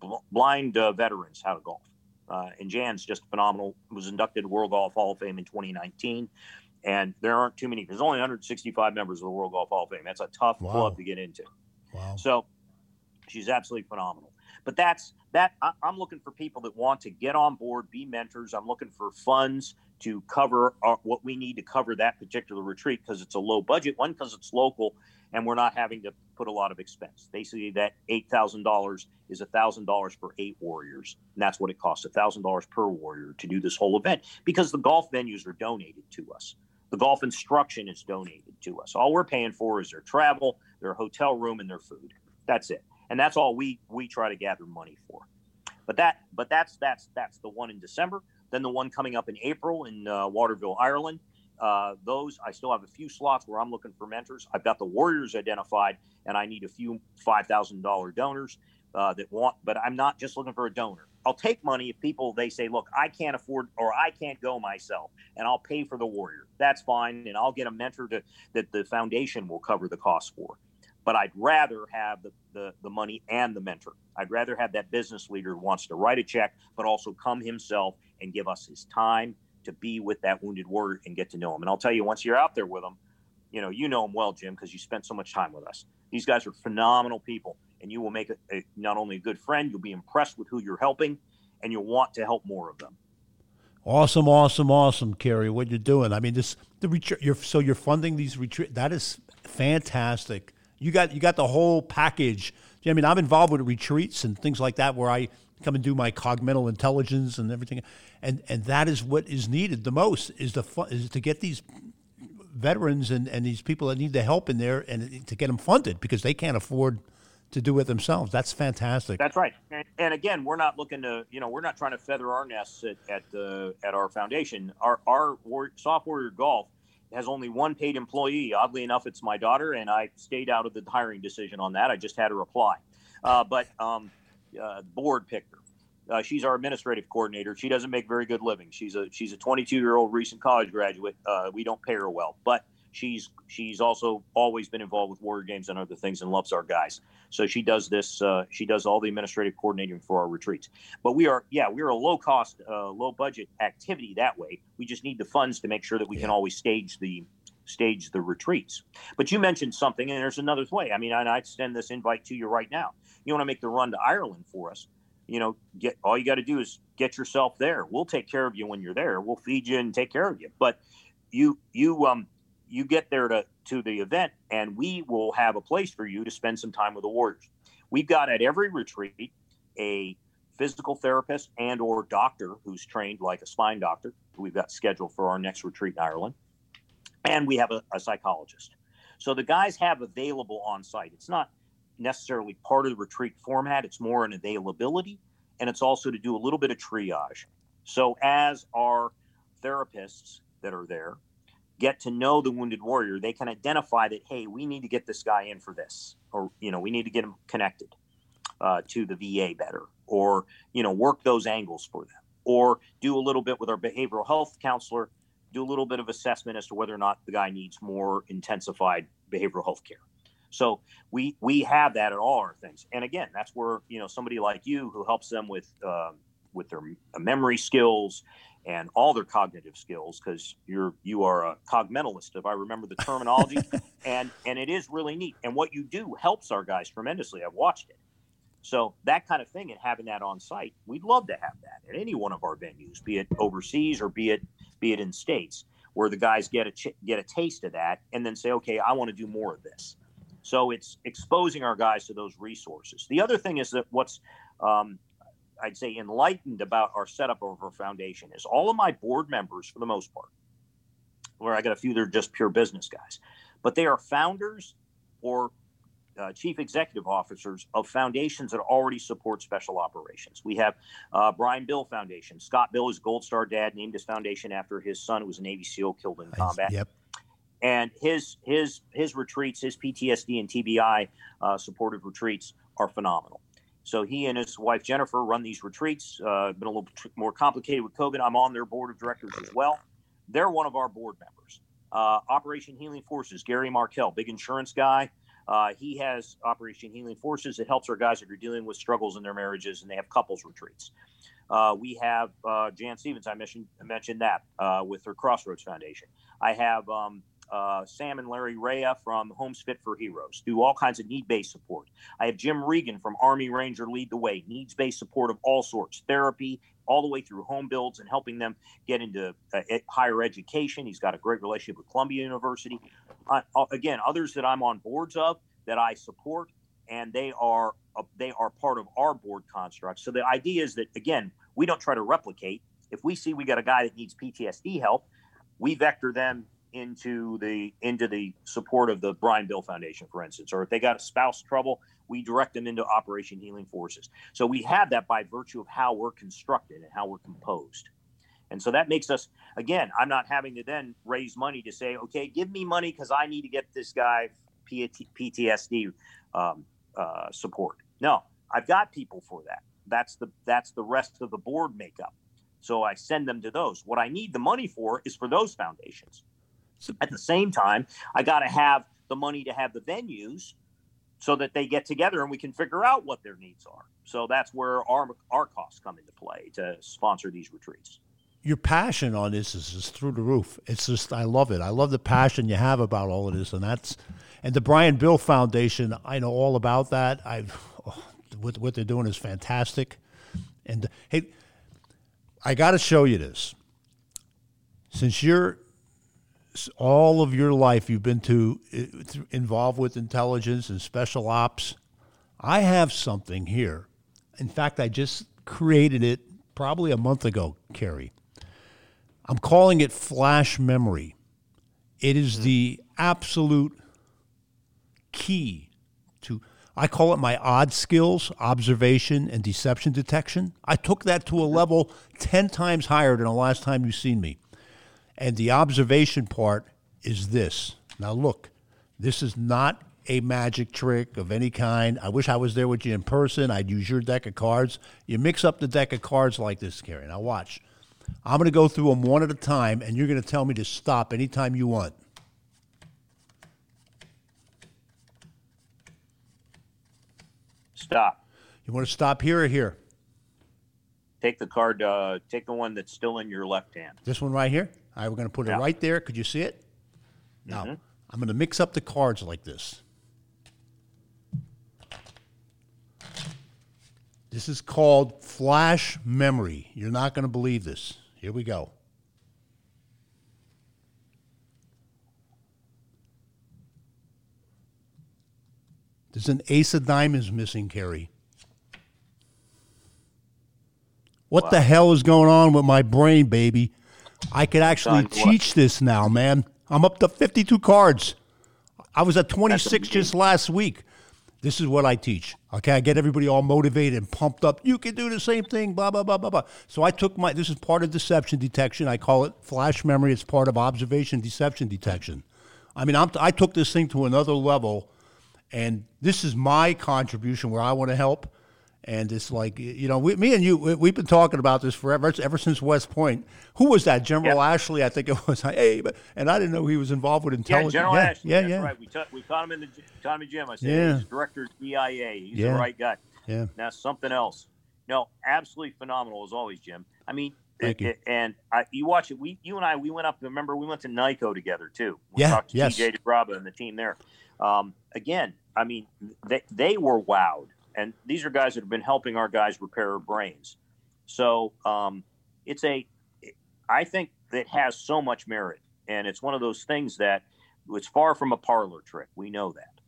bl- blind uh, veterans how to golf. Uh, and Jan's just phenomenal. Was inducted to World Golf Hall of Fame in 2019. And there aren't too many. There's only 165 members of the World Golf Hall of Fame. That's a tough wow. club to get into. Wow. So she's absolutely phenomenal. But that's that. I, am looking for people that want to get on board, be mentors. I'm looking for funds to cover our, what we need to cover that particular retreat because it's a low budget one because it's local and we're not having to put a lot of expense. Basically, that eight thousand dollars is thousand dollars for eight warriors, and that's what it costs thousand dollars per warrior to do this whole event because the golf venues are donated to us. The golf instruction is donated to us. All we're paying for is their travel, their hotel room, and their food. That's it and that's all we we try to gather money for. But that but that's that's that's the one in December. Then the one coming up in April in uh, Waterville, Ireland. Uh, those I still have a few slots where I'm looking for mentors. I've got the Warriors identified, and I need a few five thousand dollar donors. uh, that want, but I'm not just looking for a donor. I'll take money if people they say, look, I can't afford or I can't go myself, and I'll pay for the warrior. That's fine, and I'll get a mentor to, that the foundation will cover the cost for. But I'd rather have the, the, the money and the mentor. I'd rather have that business leader who wants to write a check, but also come himself and give us his time to be with that wounded warrior and get to know him. And I'll tell you, once you're out there with them, you know, you know them well, Jim, because you spent so much time with us. These guys are phenomenal people, and you will make a, a, not only a good friend, you'll be impressed with who you're helping, and you'll want to help more of them. Awesome, awesome, awesome, Kerry. What you're doing? I mean, this the retreat. So you're funding these retreat. That is fantastic. You got you got the whole package. I mean, I'm involved with retreats and things like that where I come and do my cognitive intelligence and everything, and and that is what is needed the most is the is to get these veterans and, and these people that need the help in there and to get them funded because they can't afford to do it themselves. That's fantastic. That's right. And, and again, we're not looking to, you know, we're not trying to feather our nests at at, uh, at our foundation. Our our war, SOF Warrior Golf has only one paid employee. Oddly enough, it's my daughter, and I stayed out of the hiring decision on that. I just had to reply. Uh, but um, uh, board picked her. Uh, she's our administrative coordinator. She doesn't make very good living. She's a she's a 22 year old recent college graduate. Uh, we don't pay her well, but she's she's also always been involved with warrior games and other things and loves our guys. So she does this. Uh, she does all the administrative coordinating for our retreats. But we are yeah we are a low cost, uh, low budget activity that way. We just need the funds to make sure that we yeah. can always stage the stage the retreats. But you mentioned something, and there's another way. I mean, I, I extend this invite to you right now. You want to make the run to Ireland for us? you know, get all you got to do is get yourself there. We'll take care of you when you're there. We'll feed you and take care of you. But you you um you get there to to the event, and we will have a place for you to spend some time with the warriors. We've got at every retreat a physical therapist and or doctor who's trained like a spine doctor we've got scheduled for our next retreat in Ireland. And we have a, a psychologist. So the guys have available on site. It's not necessarily part of the retreat format. It's more an availability, and it's also to do a little bit of triage. So as our therapists that are there get to know the wounded warrior, they can identify that hey, we need to get this guy in for this, or you know, we need to get him connected uh, to the VA better, or you know, work those angles for them, or do a little bit with our behavioral health counselor, do a little bit of assessment as to whether or not the guy needs more intensified behavioral health care. So we we have that at all our things. And again, that's where you know somebody like you who helps them with uh, with their memory skills and all their cognitive skills because you're you are a cogmentalist if i remember the terminology. And and it is really neat. And what you do helps our guys tremendously. I've watched it. So that kind of thing and having that on site we'd love to have that at any one of our venues be it overseas or be it be it in states where the guys get a ch- get a taste of that and then say okay i want to do more of this. So it's exposing our guys to those resources. The other thing is that what's um, I'd say enlightened about our setup of our foundation is all of my board members, for the most part, where I got a few that are just pure business guys, but they are founders or uh, chief executive officers of foundations that already support special operations. We have uh, Brian Bill Foundation. Scott Bill is Gold Star dad, named his foundation after his son, who was a Navy SEAL killed in combat. Yep and his his his retreats, his PTSD and TBI uh, supported retreats are phenomenal. So he and his wife Jennifer run these retreats. Uh, been a little more complicated with COVID. I'm on their board of directors as well. They're one of our board members. Uh, Operation Healing Forces, Gary Markell, big insurance guy. Uh, he has Operation Healing Forces. It helps our guys that are dealing with struggles in their marriages, and they have couples retreats. Uh, we have uh, Jan Stephenson. I mentioned I mentioned that uh, with her Crossroads Foundation. I have um, uh, Sam and Larry Rea from Homes Fit for Heroes do all kinds of need based support. I have Jim Regan from Army Ranger Lead the Way, needs based support of all sorts, therapy, all the way through home builds and helping them get into uh, higher education. He's got a great relationship with Columbia University. Uh, again, others that I'm on boards of that I support, and they are uh, they are part of our board construct. So the idea is that again, we don't try to replicate. If we see we got a guy that needs PTSD help, we vector them into the into the support of the Brian Bill Foundation, for instance, or if they got a spouse trouble, we direct them into Operation Healing Forces. So we have that by virtue of how we're constructed and how we're composed. And so that makes us, again, I'm not having to then raise money to say, okay, give me money because I need to get this guy PTSD um, uh, support. No, I've got people for that. That's the that's the rest of the board makeup. So I send them to those. What I need the money for is for those foundations. At the same time, I got to have the money to have the venues so that they get together and we can figure out what their needs are. So that's where our our costs come into play to sponsor these retreats. Your passion on this is, is through the roof. It's just I love it. I love the passion you have about all of this, and that's and the Brian Bill Foundation. I know all about that. I've oh, what what they're doing is fantastic. And hey, I got to show you this. Since you're all of your life you've been to involved with intelligence and special ops. I have something here. In fact, I just created it probably a month ago, Kerry. I'm calling it flash memory. It is hmm. the absolute key to I call it my odd skills, observation and deception detection. I took that to a hmm. level 10 times higher than the last time you've seen me. And the observation part is this. Now, look, this is not a magic trick of any kind. I wish I was there with you in person. I'd use your deck of cards. You mix up the deck of cards like this, Kerry. Now, watch. I'm going to go through them one at a time, and you're going to tell me to stop anytime you want. Stop. You want to stop here or here? Take the card. Uh, take the one that's still in your left hand. This one right here. All right, we're going to put yeah. it right there. Could you see it? Now, mm-hmm. I'm going to mix up the cards like this. This is called flash memory. You're not going to believe this. Here we go. There's an ace of diamonds missing, Kerry. What wow. the hell is going on with my brain, baby? I could actually teach this now, man. I'm up to 52 cards. I was at 26 just last week. This is what I teach. Okay, I get everybody all motivated and pumped up. You can do the same thing, blah, blah, blah, blah, blah. So I took my, this is part of deception detection. I call it flash memory. It's part of observation deception detection. I mean, I'm, I took this thing to another level, and this is my contribution where I want to help. And it's like, you know, we, me and you, we, have been talking about this forever, ever since West Point. Who was that? General. Ashley, I think it was. Hey, but, and I didn't know he was involved with intelligence. Yeah, General yeah, Ashley. Yeah, yeah. Right. We, t- we caught him in the caught him in gym. I said, yeah. he's director of DIA. He's yeah. the right guy. Yeah. Now, something else. No, absolutely phenomenal as always, Jim. I mean, Thank you. and I, you watch it. We, you and I, we went up. Remember, we went to NICoE together too. We yeah. Talked to yes. TJ DeGraba and the team there. Um, again, I mean, they they were wowed and these are guys that have been helping our guys repair brains. So um, it's a, I think that has so much merit, and it's one of those things that it's far from a parlor trick. We know that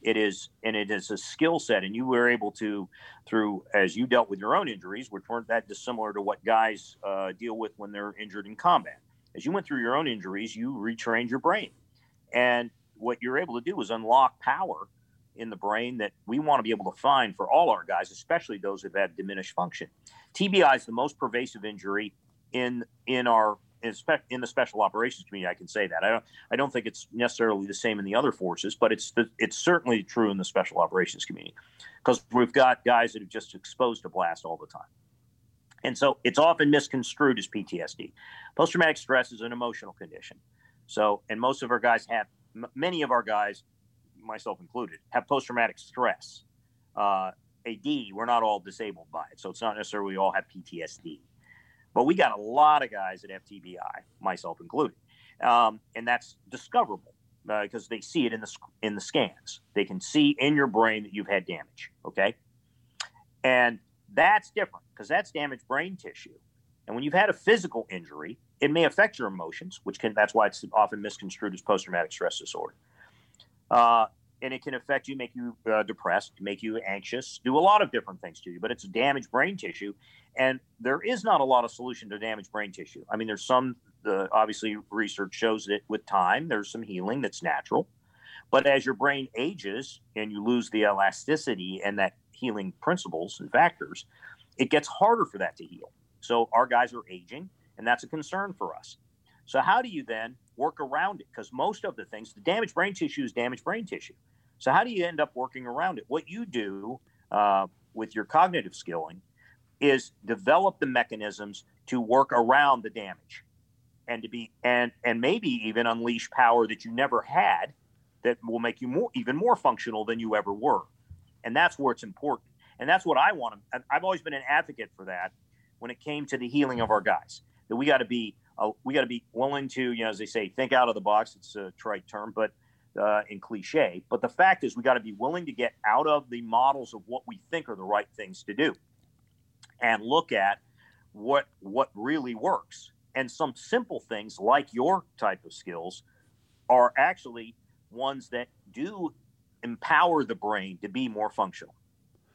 it is, and it is a skill set, and you were able to, through as you dealt with your own injuries, which weren't that dissimilar to what guys uh, deal with when they're injured in combat. As you went through your own injuries, you retrained your brain, and what you're able to do is unlock power in the brain that we want to be able to find for all our guys, especially those that have diminished function. TBI is the most pervasive injury in in our in the special operations community. I can say that. I don't I don't think it's necessarily the same in the other forces, but it's the, it's certainly true in the special operations community because we've got guys that are just exposed to blast all the time. And so it's often misconstrued as PTSD. Post traumatic stress is an emotional condition. So, and most of our guys have, many of our guys myself included, have post traumatic stress. Uh, AD, we're not all disabled by it. So it's not necessarily we all have PTSD. But we got a lot of guys at FTBI, myself included. Um, and that's discoverable because uh, they see it in the, in the scans. They can see in your brain that you've had damage. Okay. And that's different because that's damaged brain tissue. And when you've had a physical injury, it may affect your emotions, which can, that's why it's often misconstrued as post traumatic stress disorder. Uh, and it can affect you, make you uh, depressed, make you anxious, do a lot of different things to you. But it's damaged brain tissue, and there is not a lot of solution to damaged brain tissue. I mean, there's some. Uh, obviously, research shows that with time, there's some healing that's natural, but as your brain ages and you lose the elasticity and that healing principles and factors, it gets harder for that to heal. So our guys are aging, and that's a concern for us. So how do you then work around it? Because most of the things, the damaged brain tissue is damaged brain tissue. So how do you end up working around it? What you do, uh, with your cognitive skilling is develop the mechanisms to work around the damage and to be and and maybe even unleash power that you never had that will make you more even more functional than you ever were and that's where it's important and that's what i want to i've always been an advocate for that when it came to the healing of our guys that we got to be uh, we got to be willing to you know as they say think out of the box. It's a trite term but uh, in cliche. But the fact is we got to be willing to get out of the models of what we think are the right things to do and look at what what really works. And some simple things like your type of skills are actually ones that do empower the brain to be more functional.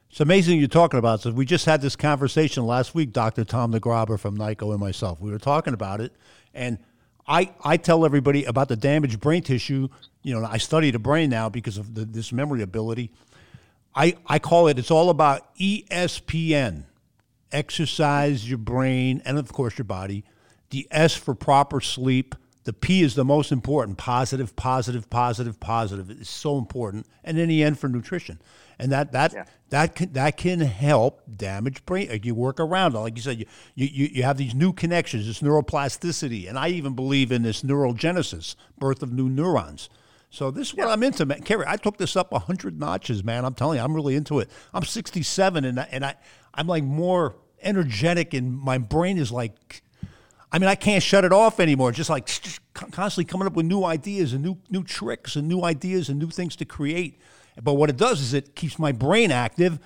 It's amazing you're talking about this. We just had this conversation last week, Dr. Tom DeGraba from NICoE and myself. We were talking about it, and I, I tell everybody about the damaged brain tissue. You know, I study the brain now because of the, this memory ability. I, I call it, it's all about ESPN exercise your brain and, of course, your body the S for proper sleep. The P is the most important positive, positive, positive, positive. It's so important. And then the N for nutrition. And that that yeah. that can that can help damage brain. You work around it, like you said. You, you you have these new connections, this neuroplasticity, and I even believe in this neurogenesis, birth of new neurons. So this is what yeah. I'm into, man. Kerry, I took this up hundred notches, man. I'm telling you, I'm really into it. I'm 67, and I, and I I'm like more energetic, and my brain is like I mean, I can't shut it off anymore. Just like constantly coming up with new ideas and new new tricks and new ideas and new things to create. But what it does is it keeps my brain active.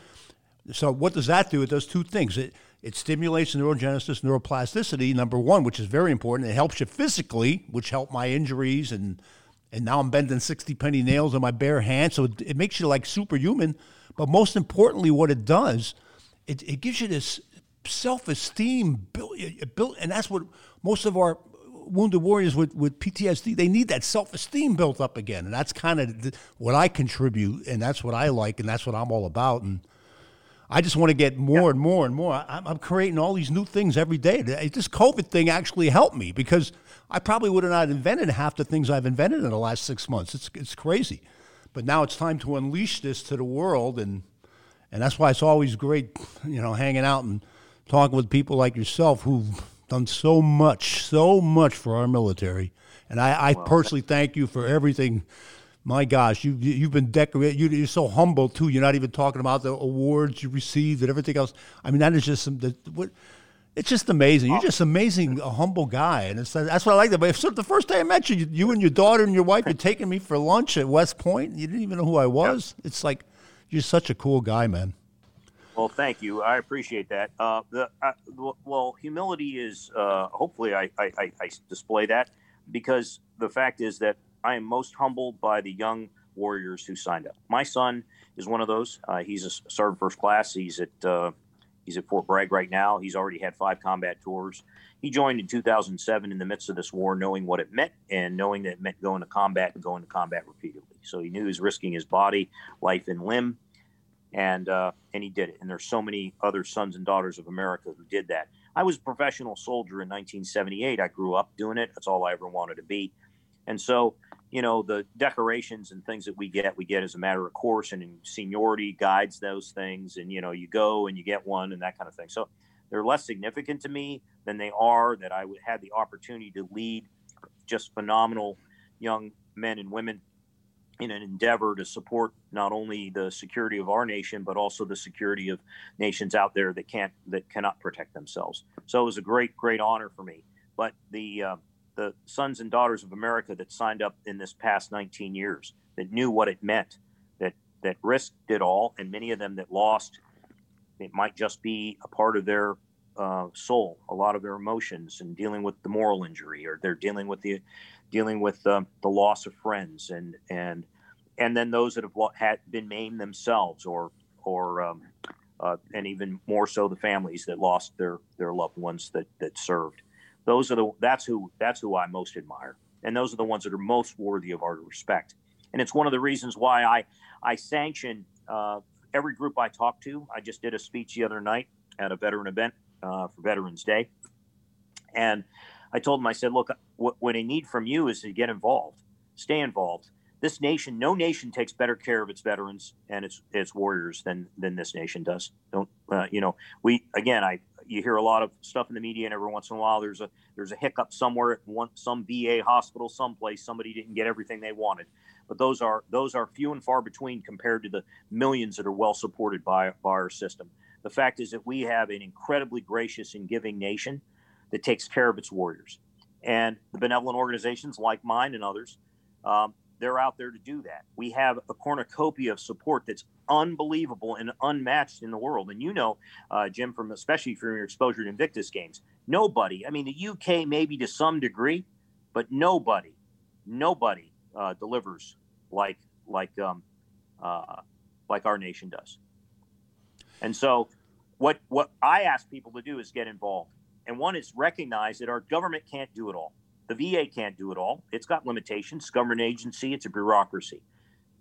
So what does that do? It does two things. It it stimulates neurogenesis, neuroplasticity. Number one, which is very important. It helps you physically, which helped my injuries and and now I'm bending sixty penny nails on my bare hand. So it, it makes you like superhuman. But most importantly, what it does, it, it gives you this self-esteem built, built and that's what most of our wounded warriors with, with PTSD they need that self-esteem built up again and that's kind of what I contribute and that's what I like and that's what I'm all about and I just want to get more yeah. and more and more. I'm, I'm, creating all these new things every day. This COVID thing actually helped me because I probably would have not invented half the things I've invented in the last six months. It's it's crazy, but now it's time to unleash this to the world, and and that's why it's always great, you know, hanging out and talking with people like yourself who've done so much, so much for our military. And I, I personally thank you for everything. My gosh, you you've been decorated. You, are so humble too. You're not even talking about the awards you received and everything else. I mean, that is just some. The, what, it's just amazing. You're oh. just amazing, a humble guy, and it's, that's what I like. That. But the first day I met you, you and your daughter and your wife, you're taking me for lunch at West Point. You didn't even know who I was. It's like you're such a cool guy, man. Well, thank you. I appreciate that. Uh, the uh, well, humility is uh, hopefully I, I, I, display that because the fact is that I am most humbled by the young warriors who signed up. My son is one of those. Uh, he's a sergeant first class. He's at uh, he's at Fort Bragg right now. He's already had five combat tours. He joined in 2007 in the midst of this war, knowing what it meant and knowing that it meant going to combat and going to combat repeatedly. So he knew he was risking his body, life, and limb and uh, and he did it. And there's so many other sons and daughters of America who did that. I was a professional soldier in 1978. I grew up doing it. That's all I ever wanted to be. And so, you know, the decorations and things that we get, we get as a matter of course, and seniority guides those things. And you know, you go and you get one and that kind of thing. So they're less significant to me than they are that I had the opportunity to lead just phenomenal young men and women in an endeavor to support not only the security of our nation but also the security of nations out there that can't that cannot protect themselves. So it was a great great honor for me. But the uh, the sons and daughters of America that signed up in this past 19 years that knew what it meant that that risked it all and many of them that lost it might just be a part of their uh, soul, a lot of their emotions, and dealing with the moral injury, or they're dealing with the dealing with uh, the loss of friends, and and and then those that have had been maimed themselves, or or um, uh, and even more so the families that lost their their loved ones that that served. Those are the that's who that's who I most admire, and those are the ones that are most worthy of our respect. And it's one of the reasons why I I sanction uh, every group I talk to. I just did a speech the other night at a veteran event uh, for Veterans Day, and I told them I said, look, what, what I need from you is to get involved, stay involved this nation, no nation takes better care of its veterans and its its warriors than than this nation does. Don't uh, you know? We again, I you hear a lot of stuff in the media, and every once in a while there's a there's a hiccup somewhere at one some VA hospital, someplace somebody didn't get everything they wanted. But those are those are few and far between compared to the millions that are well supported by, by our system. The fact is that we have an incredibly gracious and giving nation that takes care of its warriors, and the benevolent organizations like mine and others. Um, they're out there to do that. We have a cornucopia of support that's unbelievable and unmatched in the world. And you know, uh, Jim, from especially from your exposure to Invictus games, nobody. I mean, the UK maybe to some degree, but nobody, nobody uh, delivers like like um, uh, like our nation does. And so, what what I ask people to do is get involved. And one is recognize that our government can't do it all. The VA can't do it all. It's got limitations. Government agency. It's a bureaucracy.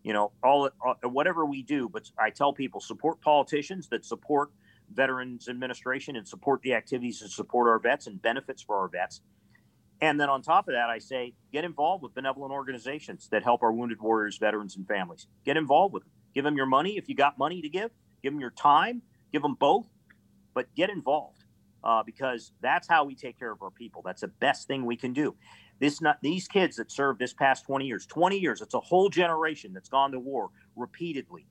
You know, all, all whatever we do. But I tell people support politicians that support Veterans Administration and support the activities that support our vets and benefits for our vets. And then on top of that, I say get involved with benevolent organizations that help our wounded warriors, veterans, and families. Get involved with them. Give them your money if you got money to give. Give them your time. Give them both. But get involved uh, because that's how we take care of our people. That's the best thing we can do. This not these kids that served this past 20 years, 20 years, it's a whole generation that's gone to war repeatedly.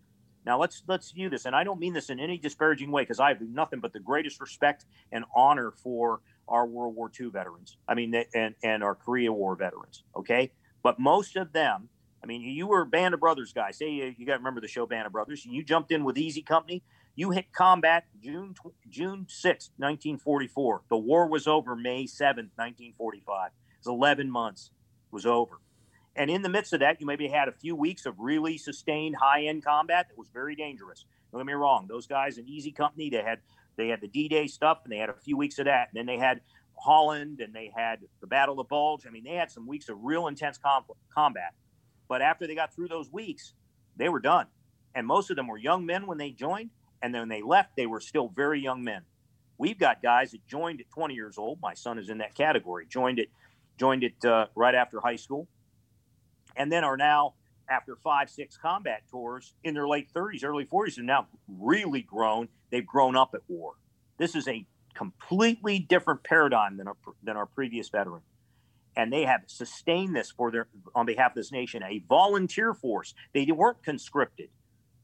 Now let's let's view this, and I don't mean this in any disparaging way because I have nothing but the greatest respect and honor for our World War II veterans. I mean, and and our Korea War veterans. Okay, but most of them, I mean, you were Band of Brothers guy. Say you, you got to remember the show Band of Brothers. You jumped in with Easy Company. You hit combat June June 6, 1944. The war was over May 7th, 1945. It was 11 months. It was over. And in the midst of that, you maybe had a few weeks of really sustained high-end combat that was very dangerous. Don't get me wrong; those guys in Easy Company, they had they had the D-Day stuff, and they had a few weeks of that. And then they had Holland, and they had the Battle of the Bulge. I mean, they had some weeks of real intense com- combat. But after they got through those weeks, they were done. And most of them were young men when they joined, and then when they left, they were still very young men. We've got guys that joined at 20 years old. My son is in that category. Joined it, joined it uh, right after high school, and then are now after five, six combat tours in their late 30s, early 40s, and now really grown. They've grown up at war. This is a completely different paradigm than our, than our previous veteran. And they have sustained this for their on behalf of this nation, a volunteer force. They weren't conscripted.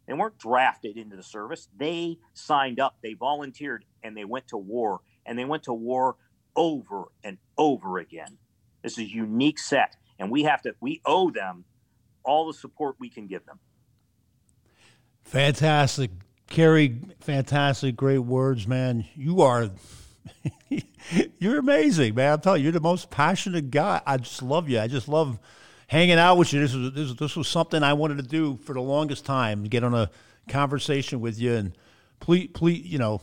They weren't drafted into the service. They signed up, they volunteered, and they went to war. And they went to war over and over again. This is a unique set, and we have to we owe them all the support we can give them. Fantastic, Kerry. Fantastic, great words, man. You are. you're amazing, man. I'm telling you, you're the most passionate guy. I just love you. I just love hanging out with you. This was this, this was something I wanted to do for the longest time. Get on a conversation with you, and please, please, you know,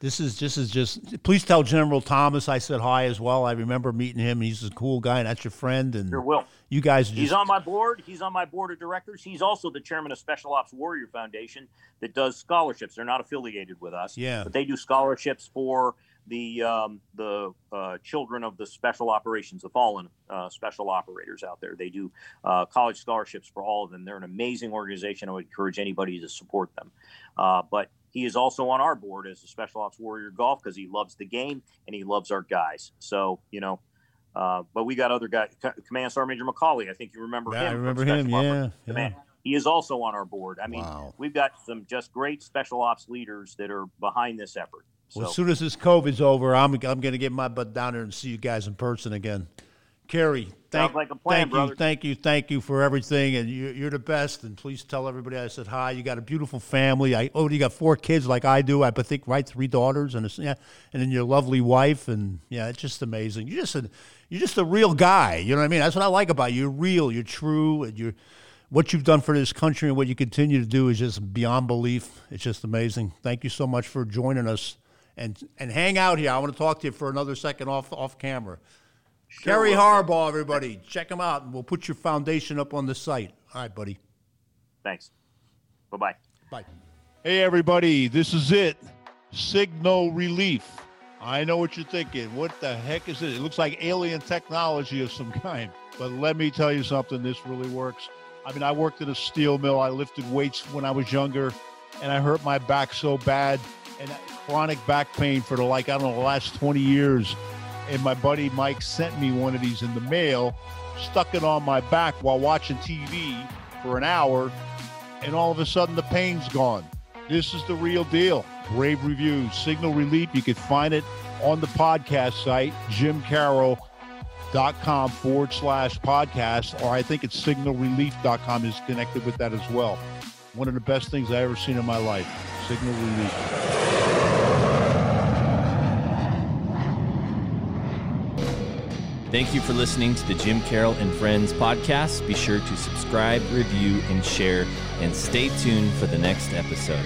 this is just is just. Please tell General Thomas I said hi as well. I remember meeting him. He's a cool guy, and that's your friend. And sure will. You guys, just, he's on my board. He's on my board of directors. He's also the chairman of Special Ops Warrior Foundation that does scholarships. They're not affiliated with us, yeah, but they do scholarships for the um, the uh, children of the special operations, the fallen uh, special operators out there. They do uh, college scholarships for all of them. They're an amazing organization. I would encourage anybody to support them. Uh, but he is also on our board as a special ops warrior golf because he loves the game and he loves our guys. So you know. Uh, but we got other guys, Command Sergeant Major McCauley. I think you remember yeah, him. I remember him. Yeah, yeah. He is also on our board. I mean, wow. we've got some just great special ops leaders that are behind this effort. So. Well, as soon as this COVID's over, I'm I'm going to get my butt down there and see you guys in person again. Kerry, thank, like plan, thank you, thank you, thank you for everything, and you, you're the best. And please tell everybody I said hi. You got a beautiful family. I oh, you got four kids like I do. I think right, three daughters, and a, yeah, and then your lovely wife, and yeah, it's just amazing. You're just a you're just a real guy. You know what I mean? That's what I like about you. You're real. You're true, and you're what you've done for this country and what you continue to do is just beyond belief. It's just amazing. Thank you so much for joining us and and hang out here. I want to talk to you for another second off off camera. Sure Kerry Harbaugh, everybody, check him out, and we'll put your foundation up on the site. All right, buddy. Thanks. Bye-bye. Bye. Hey, everybody, this is it. Signal Relief. I know what you're thinking. What the heck is it? It looks like alien technology of some kind. But let me tell you something. This really works. I mean, I worked in a steel mill. I lifted weights when I was younger, and I hurt my back so bad and chronic back pain for the like, I don't know, the last 20 years. And my buddy Mike sent me one of these in the mail, stuck it on my back while watching TV for an hour, and all of a sudden the pain's gone. This is the real deal. Rave reviews, signal relief. You can find it on the podcast site, jimkarol.com forward slash podcast, or I think it's signalrelief.com is connected with that as well. One of the best things I ever seen in my life. Signal relief. Thank you for listening to the Jim Karol and Friends podcast. Be sure to subscribe, review, and share, and stay tuned for the next episode.